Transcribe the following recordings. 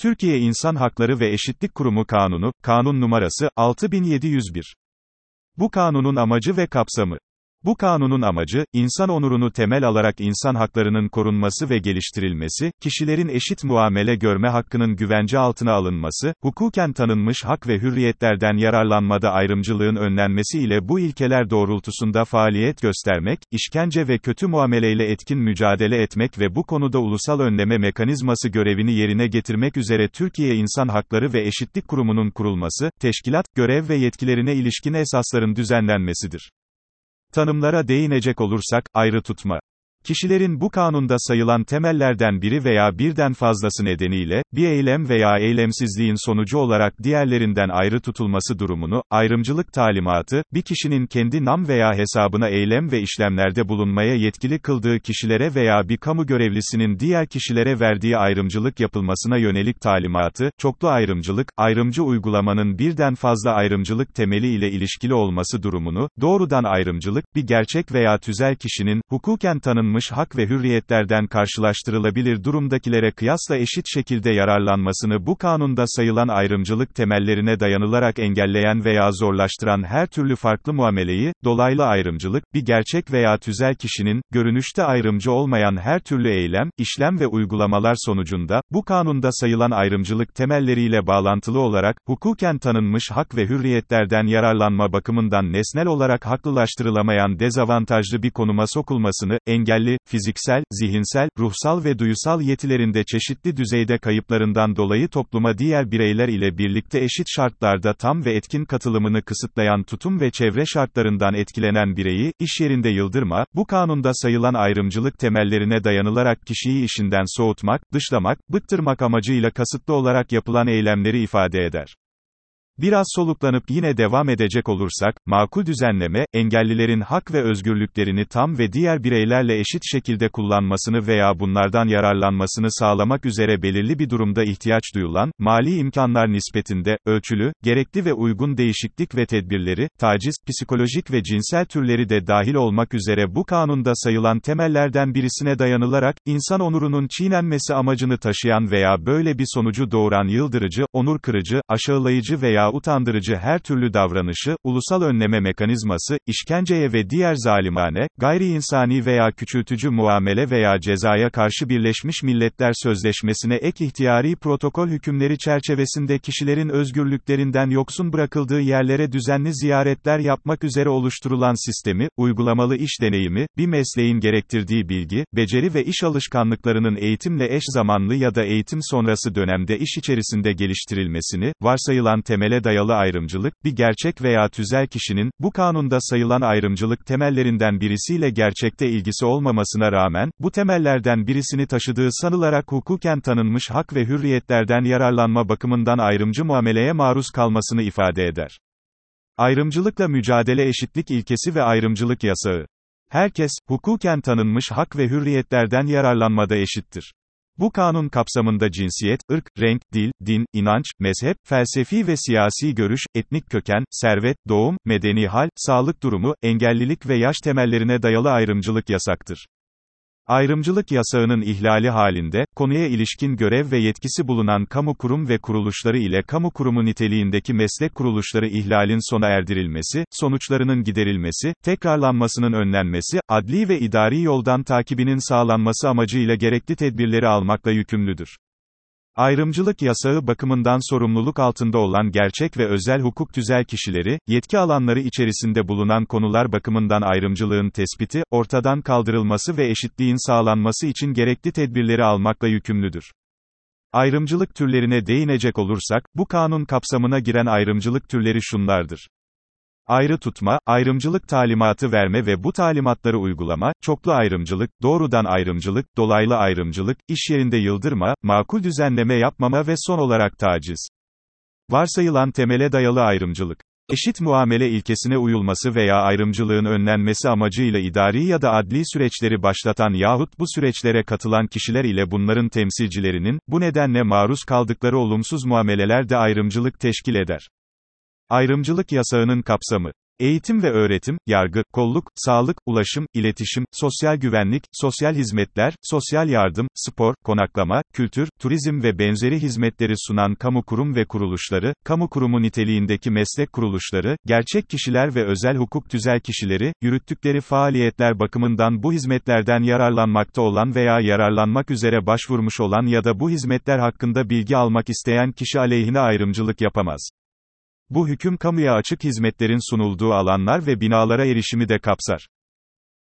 Türkiye İnsan Hakları ve Eşitlik Kurumu Kanunu, kanun numarası, 6701. Bu kanunun amacı ve kapsamı. Bu kanunun amacı, insan onurunu temel alarak insan haklarının korunması ve geliştirilmesi, kişilerin eşit muamele görme hakkının güvence altına alınması, hukuken tanınmış hak ve hürriyetlerden yararlanmada ayrımcılığın önlenmesi ile bu ilkeler doğrultusunda faaliyet göstermek, işkence ve kötü muameleyle etkin mücadele etmek ve bu konuda ulusal önleme mekanizması görevini yerine getirmek üzere Türkiye İnsan Hakları ve Eşitlik Kurumu'nun kurulması, teşkilat, görev ve yetkilerine ilişkin esasların düzenlenmesidir. Tanımlara değinecek olursak, ayrı tutma. Kişilerin bu kanunda sayılan temellerden biri veya birden fazlası nedeniyle, bir eylem veya eylemsizliğin sonucu olarak diğerlerinden ayrı tutulması durumunu, ayrımcılık talimatı, bir kişinin kendi nam veya hesabına eylem ve işlemlerde bulunmaya yetkili kıldığı kişilere veya bir kamu görevlisinin diğer kişilere verdiği ayrımcılık yapılmasına yönelik talimatı, çoklu ayrımcılık, ayrımcı uygulamanın birden fazla ayrımcılık temeli ile ilişkili olması durumunu, doğrudan ayrımcılık, bir gerçek veya tüzel kişinin, hukuken tanınmış tanınmış hak ve hürriyetlerden karşılaştırılabilir durumdakilere kıyasla eşit şekilde yararlanmasını bu kanunda sayılan ayrımcılık temellerine dayanılarak engelleyen veya zorlaştıran her türlü farklı muameleyi, dolaylı ayrımcılık, bir gerçek veya tüzel kişinin, görünüşte ayrımcı olmayan her türlü eylem, işlem ve uygulamalar sonucunda, bu kanunda sayılan ayrımcılık temelleriyle bağlantılı olarak, hukuken tanınmış hak ve hürriyetlerden yararlanma bakımından nesnel olarak haklılaştırılamayan dezavantajlı bir konuma sokulmasını, engelleyen engelli, fiziksel, zihinsel, ruhsal ve duysal yetilerinde çeşitli düzeyde kayıplarından dolayı topluma diğer bireyler ile birlikte eşit şartlarda tam ve etkin katılımını kısıtlayan tutum ve çevre şartlarından etkilenen bireyi, iş yerinde yıldırma, bu kanunda sayılan ayrımcılık temellerine dayanılarak kişiyi işinden soğutmak, dışlamak, bıktırmak amacıyla kasıtlı olarak yapılan eylemleri ifade eder. Biraz soluklanıp yine devam edecek olursak, makul düzenleme, engellilerin hak ve özgürlüklerini tam ve diğer bireylerle eşit şekilde kullanmasını veya bunlardan yararlanmasını sağlamak üzere belirli bir durumda ihtiyaç duyulan, mali imkanlar nispetinde, ölçülü, gerekli ve uygun değişiklik ve tedbirleri, taciz, psikolojik ve cinsel türleri de dahil olmak üzere bu kanunda sayılan temellerden birisine dayanılarak, insan onurunun çiğnenmesi amacını taşıyan veya böyle bir sonucu doğuran yıldırıcı, onur kırıcı, aşağılayıcı veya utandırıcı her türlü davranışı, ulusal önleme mekanizması, işkenceye ve diğer zalimane, gayri insani veya küçültücü muamele veya cezaya karşı Birleşmiş Milletler Sözleşmesi'ne ek ihtiyari protokol hükümleri çerçevesinde kişilerin özgürlüklerinden yoksun bırakıldığı yerlere düzenli ziyaretler yapmak üzere oluşturulan sistemi, uygulamalı iş deneyimi, bir mesleğin gerektirdiği bilgi, beceri ve iş alışkanlıklarının eğitimle eş zamanlı ya da eğitim sonrası dönemde iş içerisinde geliştirilmesini, varsayılan temele dayalı ayrımcılık, bir gerçek veya tüzel kişinin, bu kanunda sayılan ayrımcılık temellerinden birisiyle gerçekte ilgisi olmamasına rağmen, bu temellerden birisini taşıdığı sanılarak hukuken tanınmış hak ve hürriyetlerden yararlanma bakımından ayrımcı muameleye maruz kalmasını ifade eder. Ayrımcılıkla mücadele eşitlik ilkesi ve ayrımcılık yasağı. Herkes, hukuken tanınmış hak ve hürriyetlerden yararlanmada eşittir. Bu kanun kapsamında cinsiyet, ırk, renk, dil, din, inanç, mezhep, felsefi ve siyasi görüş, etnik köken, servet, doğum, medeni hal, sağlık durumu, engellilik ve yaş temellerine dayalı ayrımcılık yasaktır. Ayrımcılık yasağının ihlali halinde, konuya ilişkin görev ve yetkisi bulunan kamu kurum ve kuruluşları ile kamu kurumu niteliğindeki meslek kuruluşları ihlalin sona erdirilmesi, sonuçlarının giderilmesi, tekrarlanmasının önlenmesi, adli ve idari yoldan takibinin sağlanması amacıyla gerekli tedbirleri almakla yükümlüdür. Ayrımcılık yasağı bakımından sorumluluk altında olan gerçek ve özel hukuk tüzel kişileri, yetki alanları içerisinde bulunan konular bakımından ayrımcılığın tespiti, ortadan kaldırılması ve eşitliğin sağlanması için gerekli tedbirleri almakla yükümlüdür. Ayrımcılık türlerine değinecek olursak, bu kanun kapsamına giren ayrımcılık türleri şunlardır ayrı tutma, ayrımcılık talimatı verme ve bu talimatları uygulama, çoklu ayrımcılık, doğrudan ayrımcılık, dolaylı ayrımcılık, iş yerinde yıldırma, makul düzenleme yapmama ve son olarak taciz. Varsayılan temele dayalı ayrımcılık. Eşit muamele ilkesine uyulması veya ayrımcılığın önlenmesi amacıyla idari ya da adli süreçleri başlatan yahut bu süreçlere katılan kişiler ile bunların temsilcilerinin, bu nedenle maruz kaldıkları olumsuz muameleler de ayrımcılık teşkil eder. Ayrımcılık yasağının kapsamı Eğitim ve öğretim, yargı, kolluk, sağlık, ulaşım, iletişim, sosyal güvenlik, sosyal hizmetler, sosyal yardım, spor, konaklama, kültür, turizm ve benzeri hizmetleri sunan kamu kurum ve kuruluşları, kamu kurumu niteliğindeki meslek kuruluşları, gerçek kişiler ve özel hukuk tüzel kişileri, yürüttükleri faaliyetler bakımından bu hizmetlerden yararlanmakta olan veya yararlanmak üzere başvurmuş olan ya da bu hizmetler hakkında bilgi almak isteyen kişi aleyhine ayrımcılık yapamaz. Bu hüküm kamuya açık hizmetlerin sunulduğu alanlar ve binalara erişimi de kapsar.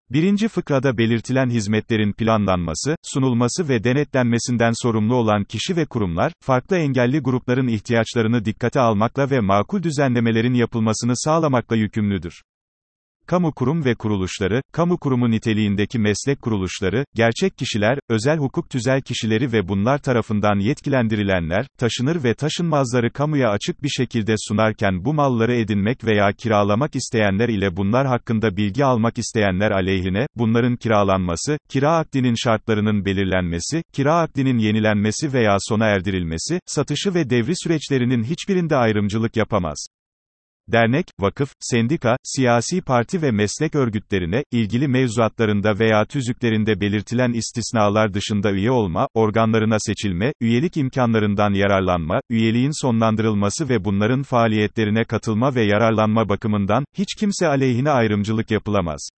Birinci fıkrada belirtilen hizmetlerin planlanması, sunulması ve denetlenmesinden sorumlu olan kişi ve kurumlar, farklı engelli grupların ihtiyaçlarını dikkate almakla ve makul düzenlemelerin yapılmasını sağlamakla yükümlüdür. Kamu kurum ve kuruluşları, kamu kurumu niteliğindeki meslek kuruluşları, gerçek kişiler, özel hukuk tüzel kişileri ve bunlar tarafından yetkilendirilenler, taşınır ve taşınmazları kamuya açık bir şekilde sunarken bu malları edinmek veya kiralamak isteyenler ile bunlar hakkında bilgi almak isteyenler aleyhine, bunların kiralanması, kira akdinin şartlarının belirlenmesi, kira akdinin yenilenmesi veya sona erdirilmesi, satışı ve devri süreçlerinin hiçbirinde ayrımcılık yapamaz dernek, vakıf, sendika, siyasi parti ve meslek örgütlerine, ilgili mevzuatlarında veya tüzüklerinde belirtilen istisnalar dışında üye olma, organlarına seçilme, üyelik imkanlarından yararlanma, üyeliğin sonlandırılması ve bunların faaliyetlerine katılma ve yararlanma bakımından, hiç kimse aleyhine ayrımcılık yapılamaz.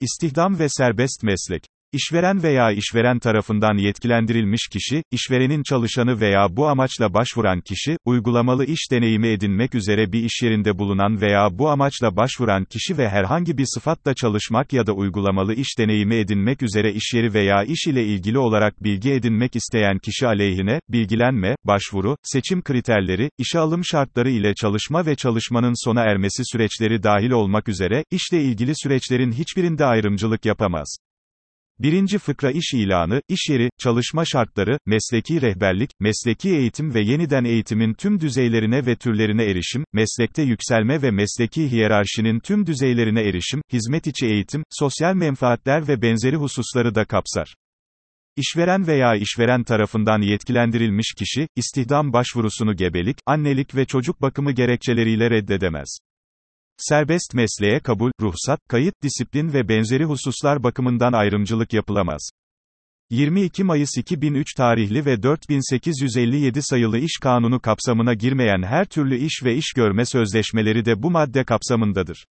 İstihdam ve serbest meslek İşveren veya işveren tarafından yetkilendirilmiş kişi, işverenin çalışanı veya bu amaçla başvuran kişi, uygulamalı iş deneyimi edinmek üzere bir iş yerinde bulunan veya bu amaçla başvuran kişi ve herhangi bir sıfatla çalışmak ya da uygulamalı iş deneyimi edinmek üzere iş yeri veya iş ile ilgili olarak bilgi edinmek isteyen kişi aleyhine, bilgilenme, başvuru, seçim kriterleri, işe alım şartları ile çalışma ve çalışmanın sona ermesi süreçleri dahil olmak üzere, işle ilgili süreçlerin hiçbirinde ayrımcılık yapamaz. Birinci fıkra iş ilanı, iş yeri, çalışma şartları, mesleki rehberlik, mesleki eğitim ve yeniden eğitimin tüm düzeylerine ve türlerine erişim, meslekte yükselme ve mesleki hiyerarşinin tüm düzeylerine erişim, hizmet içi eğitim, sosyal menfaatler ve benzeri hususları da kapsar. İşveren veya işveren tarafından yetkilendirilmiş kişi, istihdam başvurusunu gebelik, annelik ve çocuk bakımı gerekçeleriyle reddedemez. Serbest mesleğe kabul, ruhsat, kayıt, disiplin ve benzeri hususlar bakımından ayrımcılık yapılamaz. 22 Mayıs 2003 tarihli ve 4857 sayılı iş kanunu kapsamına girmeyen her türlü iş ve iş görme sözleşmeleri de bu madde kapsamındadır.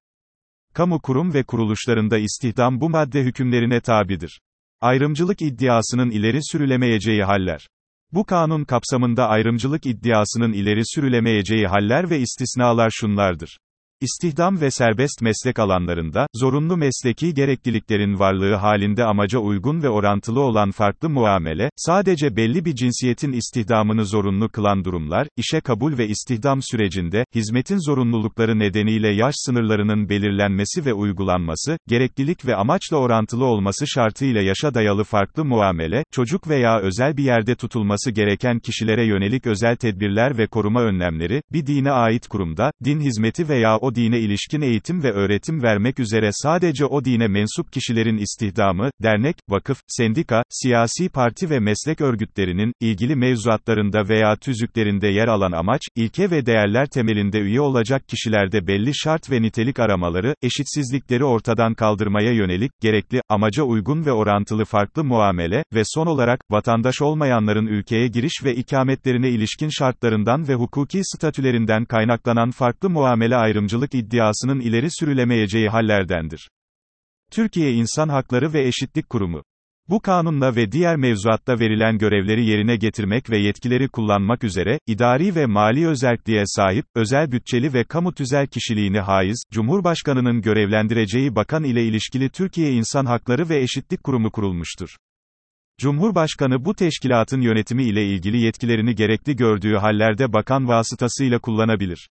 Kamu kurum ve kuruluşlarında istihdam bu madde hükümlerine tabidir. Ayrımcılık iddiasının ileri sürülemeyeceği haller. Bu kanun kapsamında ayrımcılık iddiasının ileri sürülemeyeceği haller ve istisnalar şunlardır. İstihdam ve serbest meslek alanlarında, zorunlu mesleki gerekliliklerin varlığı halinde amaca uygun ve orantılı olan farklı muamele, sadece belli bir cinsiyetin istihdamını zorunlu kılan durumlar, işe kabul ve istihdam sürecinde, hizmetin zorunlulukları nedeniyle yaş sınırlarının belirlenmesi ve uygulanması, gereklilik ve amaçla orantılı olması şartıyla yaşa dayalı farklı muamele, çocuk veya özel bir yerde tutulması gereken kişilere yönelik özel tedbirler ve koruma önlemleri, bir dine ait kurumda, din hizmeti veya o dine ilişkin eğitim ve öğretim vermek üzere sadece o dine mensup kişilerin istihdamı, dernek, vakıf, sendika, siyasi parti ve meslek örgütlerinin, ilgili mevzuatlarında veya tüzüklerinde yer alan amaç, ilke ve değerler temelinde üye olacak kişilerde belli şart ve nitelik aramaları, eşitsizlikleri ortadan kaldırmaya yönelik, gerekli, amaca uygun ve orantılı farklı muamele, ve son olarak, vatandaş olmayanların ülkeye giriş ve ikametlerine ilişkin şartlarından ve hukuki statülerinden kaynaklanan farklı muamele ayrımcılığı ayrımcılık iddiasının ileri sürülemeyeceği hallerdendir. Türkiye İnsan Hakları ve Eşitlik Kurumu bu kanunla ve diğer mevzuatta verilen görevleri yerine getirmek ve yetkileri kullanmak üzere, idari ve mali özelliğe sahip, özel bütçeli ve kamu tüzel kişiliğini haiz, Cumhurbaşkanının görevlendireceği bakan ile ilişkili Türkiye İnsan Hakları ve Eşitlik Kurumu kurulmuştur. Cumhurbaşkanı bu teşkilatın yönetimi ile ilgili yetkilerini gerekli gördüğü hallerde bakan vasıtasıyla kullanabilir.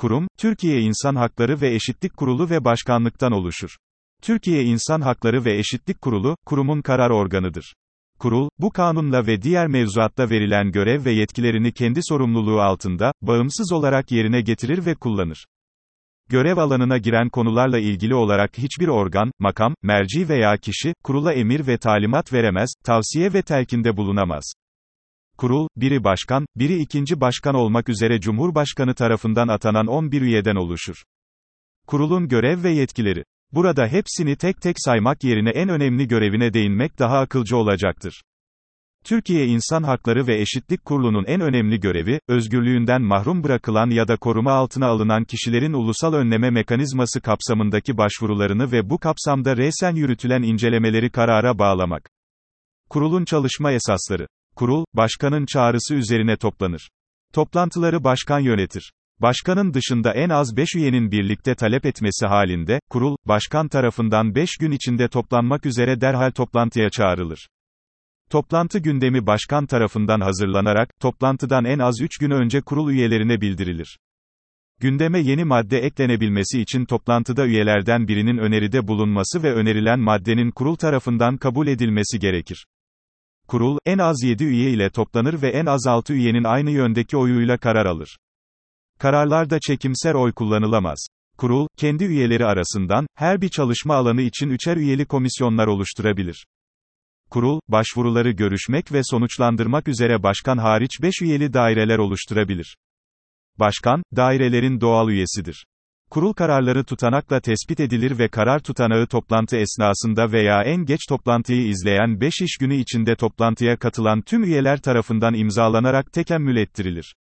Kurum, Türkiye İnsan Hakları ve Eşitlik Kurulu ve Başkanlıktan oluşur. Türkiye İnsan Hakları ve Eşitlik Kurulu, kurumun karar organıdır. Kurul, bu kanunla ve diğer mevzuatta verilen görev ve yetkilerini kendi sorumluluğu altında, bağımsız olarak yerine getirir ve kullanır. Görev alanına giren konularla ilgili olarak hiçbir organ, makam, merci veya kişi, kurula emir ve talimat veremez, tavsiye ve telkinde bulunamaz. Kurul, biri başkan, biri ikinci başkan olmak üzere Cumhurbaşkanı tarafından atanan 11 üyeden oluşur. Kurulun görev ve yetkileri. Burada hepsini tek tek saymak yerine en önemli görevine değinmek daha akılcı olacaktır. Türkiye İnsan Hakları ve Eşitlik Kurulu'nun en önemli görevi, özgürlüğünden mahrum bırakılan ya da koruma altına alınan kişilerin ulusal önleme mekanizması kapsamındaki başvurularını ve bu kapsamda resen yürütülen incelemeleri karara bağlamak. Kurulun çalışma esasları. Kurul, başkanın çağrısı üzerine toplanır. Toplantıları başkan yönetir. Başkanın dışında en az 5 üyenin birlikte talep etmesi halinde, kurul, başkan tarafından 5 gün içinde toplanmak üzere derhal toplantıya çağrılır. Toplantı gündemi başkan tarafından hazırlanarak, toplantıdan en az 3 gün önce kurul üyelerine bildirilir. Gündeme yeni madde eklenebilmesi için toplantıda üyelerden birinin öneride bulunması ve önerilen maddenin kurul tarafından kabul edilmesi gerekir. Kurul, en az 7 üye ile toplanır ve en az 6 üyenin aynı yöndeki oyuyla karar alır. Kararlarda çekimser oy kullanılamaz. Kurul, kendi üyeleri arasından, her bir çalışma alanı için üçer üyeli komisyonlar oluşturabilir. Kurul, başvuruları görüşmek ve sonuçlandırmak üzere başkan hariç 5 üyeli daireler oluşturabilir. Başkan, dairelerin doğal üyesidir. Kurul kararları tutanakla tespit edilir ve karar tutanağı toplantı esnasında veya en geç toplantıyı izleyen 5 iş günü içinde toplantıya katılan tüm üyeler tarafından imzalanarak tekemmül ettirilir.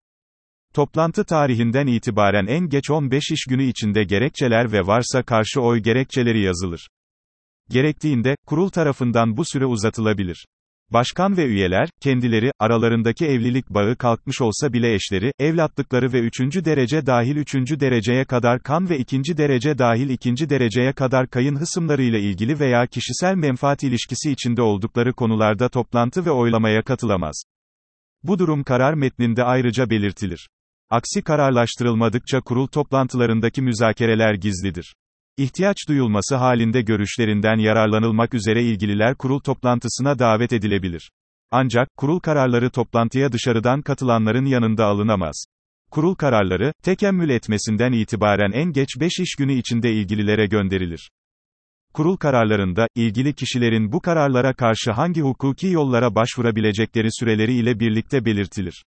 Toplantı tarihinden itibaren en geç 15 iş günü içinde gerekçeler ve varsa karşı oy gerekçeleri yazılır. Gerektiğinde, kurul tarafından bu süre uzatılabilir. Başkan ve üyeler, kendileri, aralarındaki evlilik bağı kalkmış olsa bile eşleri, evlatlıkları ve üçüncü derece dahil üçüncü dereceye kadar kan ve ikinci derece dahil ikinci dereceye kadar kayın hısımlarıyla ilgili veya kişisel menfaat ilişkisi içinde oldukları konularda toplantı ve oylamaya katılamaz. Bu durum karar metninde ayrıca belirtilir. Aksi kararlaştırılmadıkça kurul toplantılarındaki müzakereler gizlidir. İhtiyaç duyulması halinde görüşlerinden yararlanılmak üzere ilgililer kurul toplantısına davet edilebilir. Ancak, kurul kararları toplantıya dışarıdan katılanların yanında alınamaz. Kurul kararları, tekemmül etmesinden itibaren en geç 5 iş günü içinde ilgililere gönderilir. Kurul kararlarında, ilgili kişilerin bu kararlara karşı hangi hukuki yollara başvurabilecekleri süreleri ile birlikte belirtilir.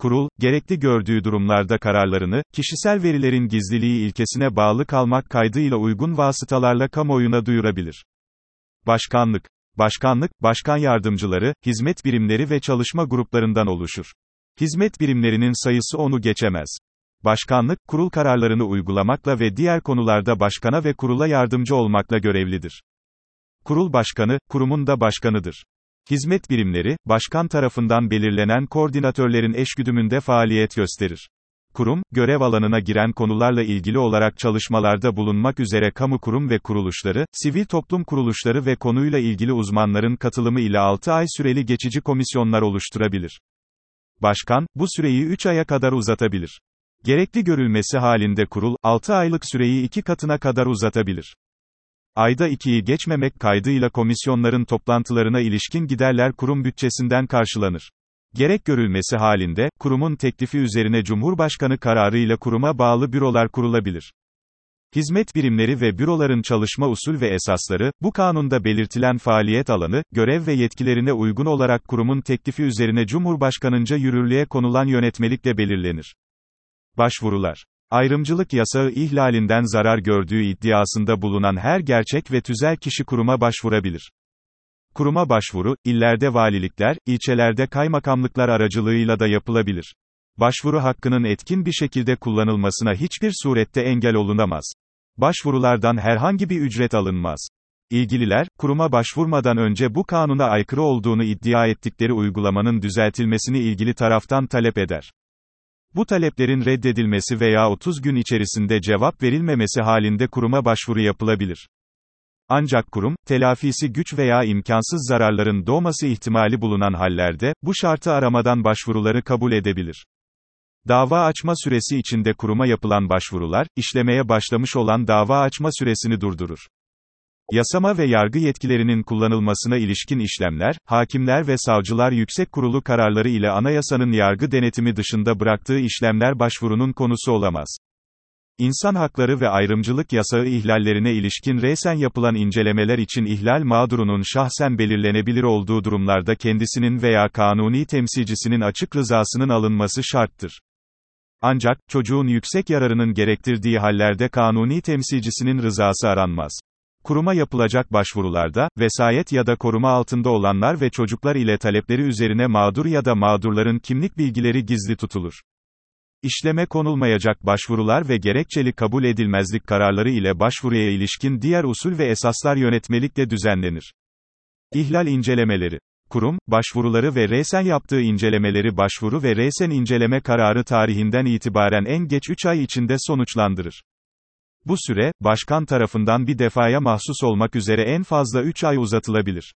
Kurul, gerekli gördüğü durumlarda kararlarını, kişisel verilerin gizliliği ilkesine bağlı kalmak kaydıyla uygun vasıtalarla kamuoyuna duyurabilir. Başkanlık Başkanlık, başkan yardımcıları, hizmet birimleri ve çalışma gruplarından oluşur. Hizmet birimlerinin sayısı onu geçemez. Başkanlık, kurul kararlarını uygulamakla ve diğer konularda başkana ve kurula yardımcı olmakla görevlidir. Kurul başkanı, kurumun da başkanıdır. Hizmet birimleri, başkan tarafından belirlenen koordinatörlerin eşgüdümünde faaliyet gösterir. Kurum, görev alanına giren konularla ilgili olarak çalışmalarda bulunmak üzere kamu kurum ve kuruluşları, sivil toplum kuruluşları ve konuyla ilgili uzmanların katılımı ile 6 ay süreli geçici komisyonlar oluşturabilir. Başkan, bu süreyi 3 aya kadar uzatabilir. Gerekli görülmesi halinde kurul, 6 aylık süreyi 2 katına kadar uzatabilir. Ayda ikiyi geçmemek kaydıyla komisyonların toplantılarına ilişkin giderler kurum bütçesinden karşılanır. Gerek görülmesi halinde, kurumun teklifi üzerine Cumhurbaşkanı kararıyla kuruma bağlı bürolar kurulabilir. Hizmet birimleri ve büroların çalışma usul ve esasları, bu kanunda belirtilen faaliyet alanı, görev ve yetkilerine uygun olarak kurumun teklifi üzerine Cumhurbaşkanınca yürürlüğe konulan yönetmelikle belirlenir. Başvurular Ayrımcılık yasağı ihlalinden zarar gördüğü iddiasında bulunan her gerçek ve tüzel kişi kuruma başvurabilir. Kuruma başvuru, illerde valilikler, ilçelerde kaymakamlıklar aracılığıyla da yapılabilir. Başvuru hakkının etkin bir şekilde kullanılmasına hiçbir surette engel olunamaz. Başvurulardan herhangi bir ücret alınmaz. İlgililer, kuruma başvurmadan önce bu kanuna aykırı olduğunu iddia ettikleri uygulamanın düzeltilmesini ilgili taraftan talep eder. Bu taleplerin reddedilmesi veya 30 gün içerisinde cevap verilmemesi halinde kuruma başvuru yapılabilir. Ancak kurum, telafisi güç veya imkansız zararların doğması ihtimali bulunan hallerde, bu şartı aramadan başvuruları kabul edebilir. Dava açma süresi içinde kuruma yapılan başvurular, işlemeye başlamış olan dava açma süresini durdurur. Yasama ve yargı yetkilerinin kullanılmasına ilişkin işlemler, hakimler ve savcılar yüksek kurulu kararları ile anayasanın yargı denetimi dışında bıraktığı işlemler başvurunun konusu olamaz. İnsan hakları ve ayrımcılık yasağı ihlallerine ilişkin resen yapılan incelemeler için ihlal mağdurunun şahsen belirlenebilir olduğu durumlarda kendisinin veya kanuni temsilcisinin açık rızasının alınması şarttır. Ancak, çocuğun yüksek yararının gerektirdiği hallerde kanuni temsilcisinin rızası aranmaz. Kuruma yapılacak başvurularda, vesayet ya da koruma altında olanlar ve çocuklar ile talepleri üzerine mağdur ya da mağdurların kimlik bilgileri gizli tutulur. İşleme konulmayacak başvurular ve gerekçeli kabul edilmezlik kararları ile başvuruya ilişkin diğer usul ve esaslar yönetmelikle düzenlenir. İhlal incelemeleri Kurum, başvuruları ve resen yaptığı incelemeleri başvuru ve resen inceleme kararı tarihinden itibaren en geç 3 ay içinde sonuçlandırır. Bu süre, başkan tarafından bir defaya mahsus olmak üzere en fazla 3 ay uzatılabilir.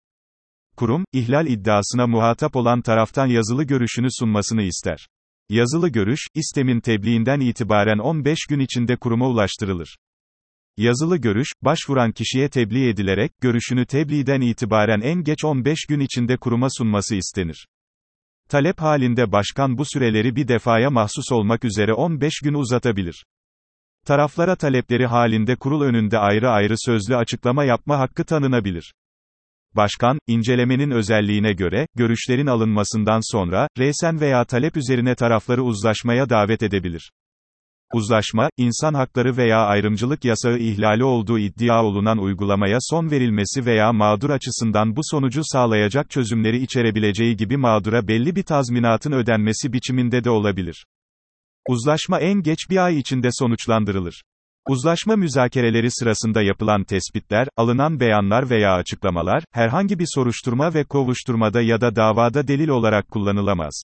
Kurum, ihlal iddiasına muhatap olan taraftan yazılı görüşünü sunmasını ister. Yazılı görüş, istemin tebliğinden itibaren 15 gün içinde kuruma ulaştırılır. Yazılı görüş, başvuran kişiye tebliğ edilerek, görüşünü tebliğden itibaren en geç 15 gün içinde kuruma sunması istenir. Talep halinde başkan bu süreleri bir defaya mahsus olmak üzere 15 gün uzatabilir. Taraflara talepleri halinde kurul önünde ayrı ayrı sözlü açıklama yapma hakkı tanınabilir. Başkan, incelemenin özelliğine göre, görüşlerin alınmasından sonra, resen veya talep üzerine tarafları uzlaşmaya davet edebilir. Uzlaşma, insan hakları veya ayrımcılık yasağı ihlali olduğu iddia olunan uygulamaya son verilmesi veya mağdur açısından bu sonucu sağlayacak çözümleri içerebileceği gibi mağdura belli bir tazminatın ödenmesi biçiminde de olabilir. Uzlaşma en geç bir ay içinde sonuçlandırılır. Uzlaşma müzakereleri sırasında yapılan tespitler, alınan beyanlar veya açıklamalar, herhangi bir soruşturma ve kovuşturmada ya da davada delil olarak kullanılamaz.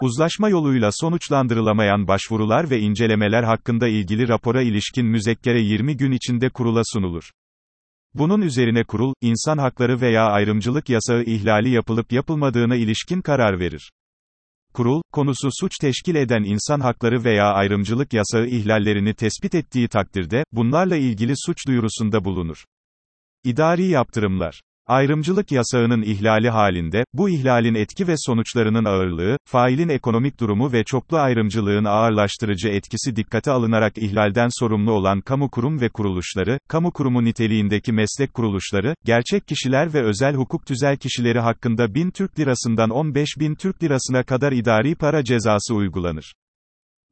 Uzlaşma yoluyla sonuçlandırılamayan başvurular ve incelemeler hakkında ilgili rapora ilişkin müzekkere 20 gün içinde kurula sunulur. Bunun üzerine kurul, insan hakları veya ayrımcılık yasağı ihlali yapılıp yapılmadığına ilişkin karar verir. Kurul, konusu suç teşkil eden insan hakları veya ayrımcılık yasağı ihlallerini tespit ettiği takdirde, bunlarla ilgili suç duyurusunda bulunur. İdari yaptırımlar Ayrımcılık yasağının ihlali halinde, bu ihlalin etki ve sonuçlarının ağırlığı, failin ekonomik durumu ve çoklu ayrımcılığın ağırlaştırıcı etkisi dikkate alınarak ihlalden sorumlu olan kamu kurum ve kuruluşları, kamu kurumu niteliğindeki meslek kuruluşları, gerçek kişiler ve özel hukuk tüzel kişileri hakkında 1000 Türk lirasından 15 bin Türk lirasına kadar idari para cezası uygulanır.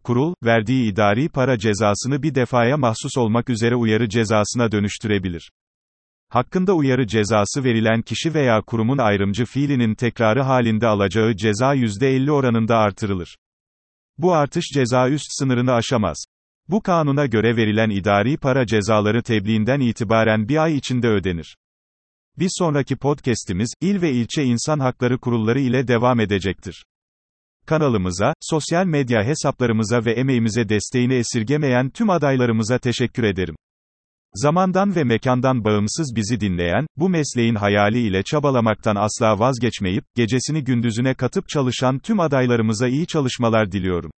Kurul, verdiği idari para cezasını bir defaya mahsus olmak üzere uyarı cezasına dönüştürebilir. Hakkında uyarı cezası verilen kişi veya kurumun ayrımcı fiilinin tekrarı halinde alacağı ceza %50 oranında artırılır. Bu artış ceza üst sınırını aşamaz. Bu kanuna göre verilen idari para cezaları tebliğinden itibaren bir ay içinde ödenir. Bir sonraki podcast'imiz, il ve ilçe insan hakları kurulları ile devam edecektir. Kanalımıza, sosyal medya hesaplarımıza ve emeğimize desteğini esirgemeyen tüm adaylarımıza teşekkür ederim. Zamandan ve mekandan bağımsız bizi dinleyen, bu mesleğin hayali ile çabalamaktan asla vazgeçmeyip, gecesini gündüzüne katıp çalışan tüm adaylarımıza iyi çalışmalar diliyorum.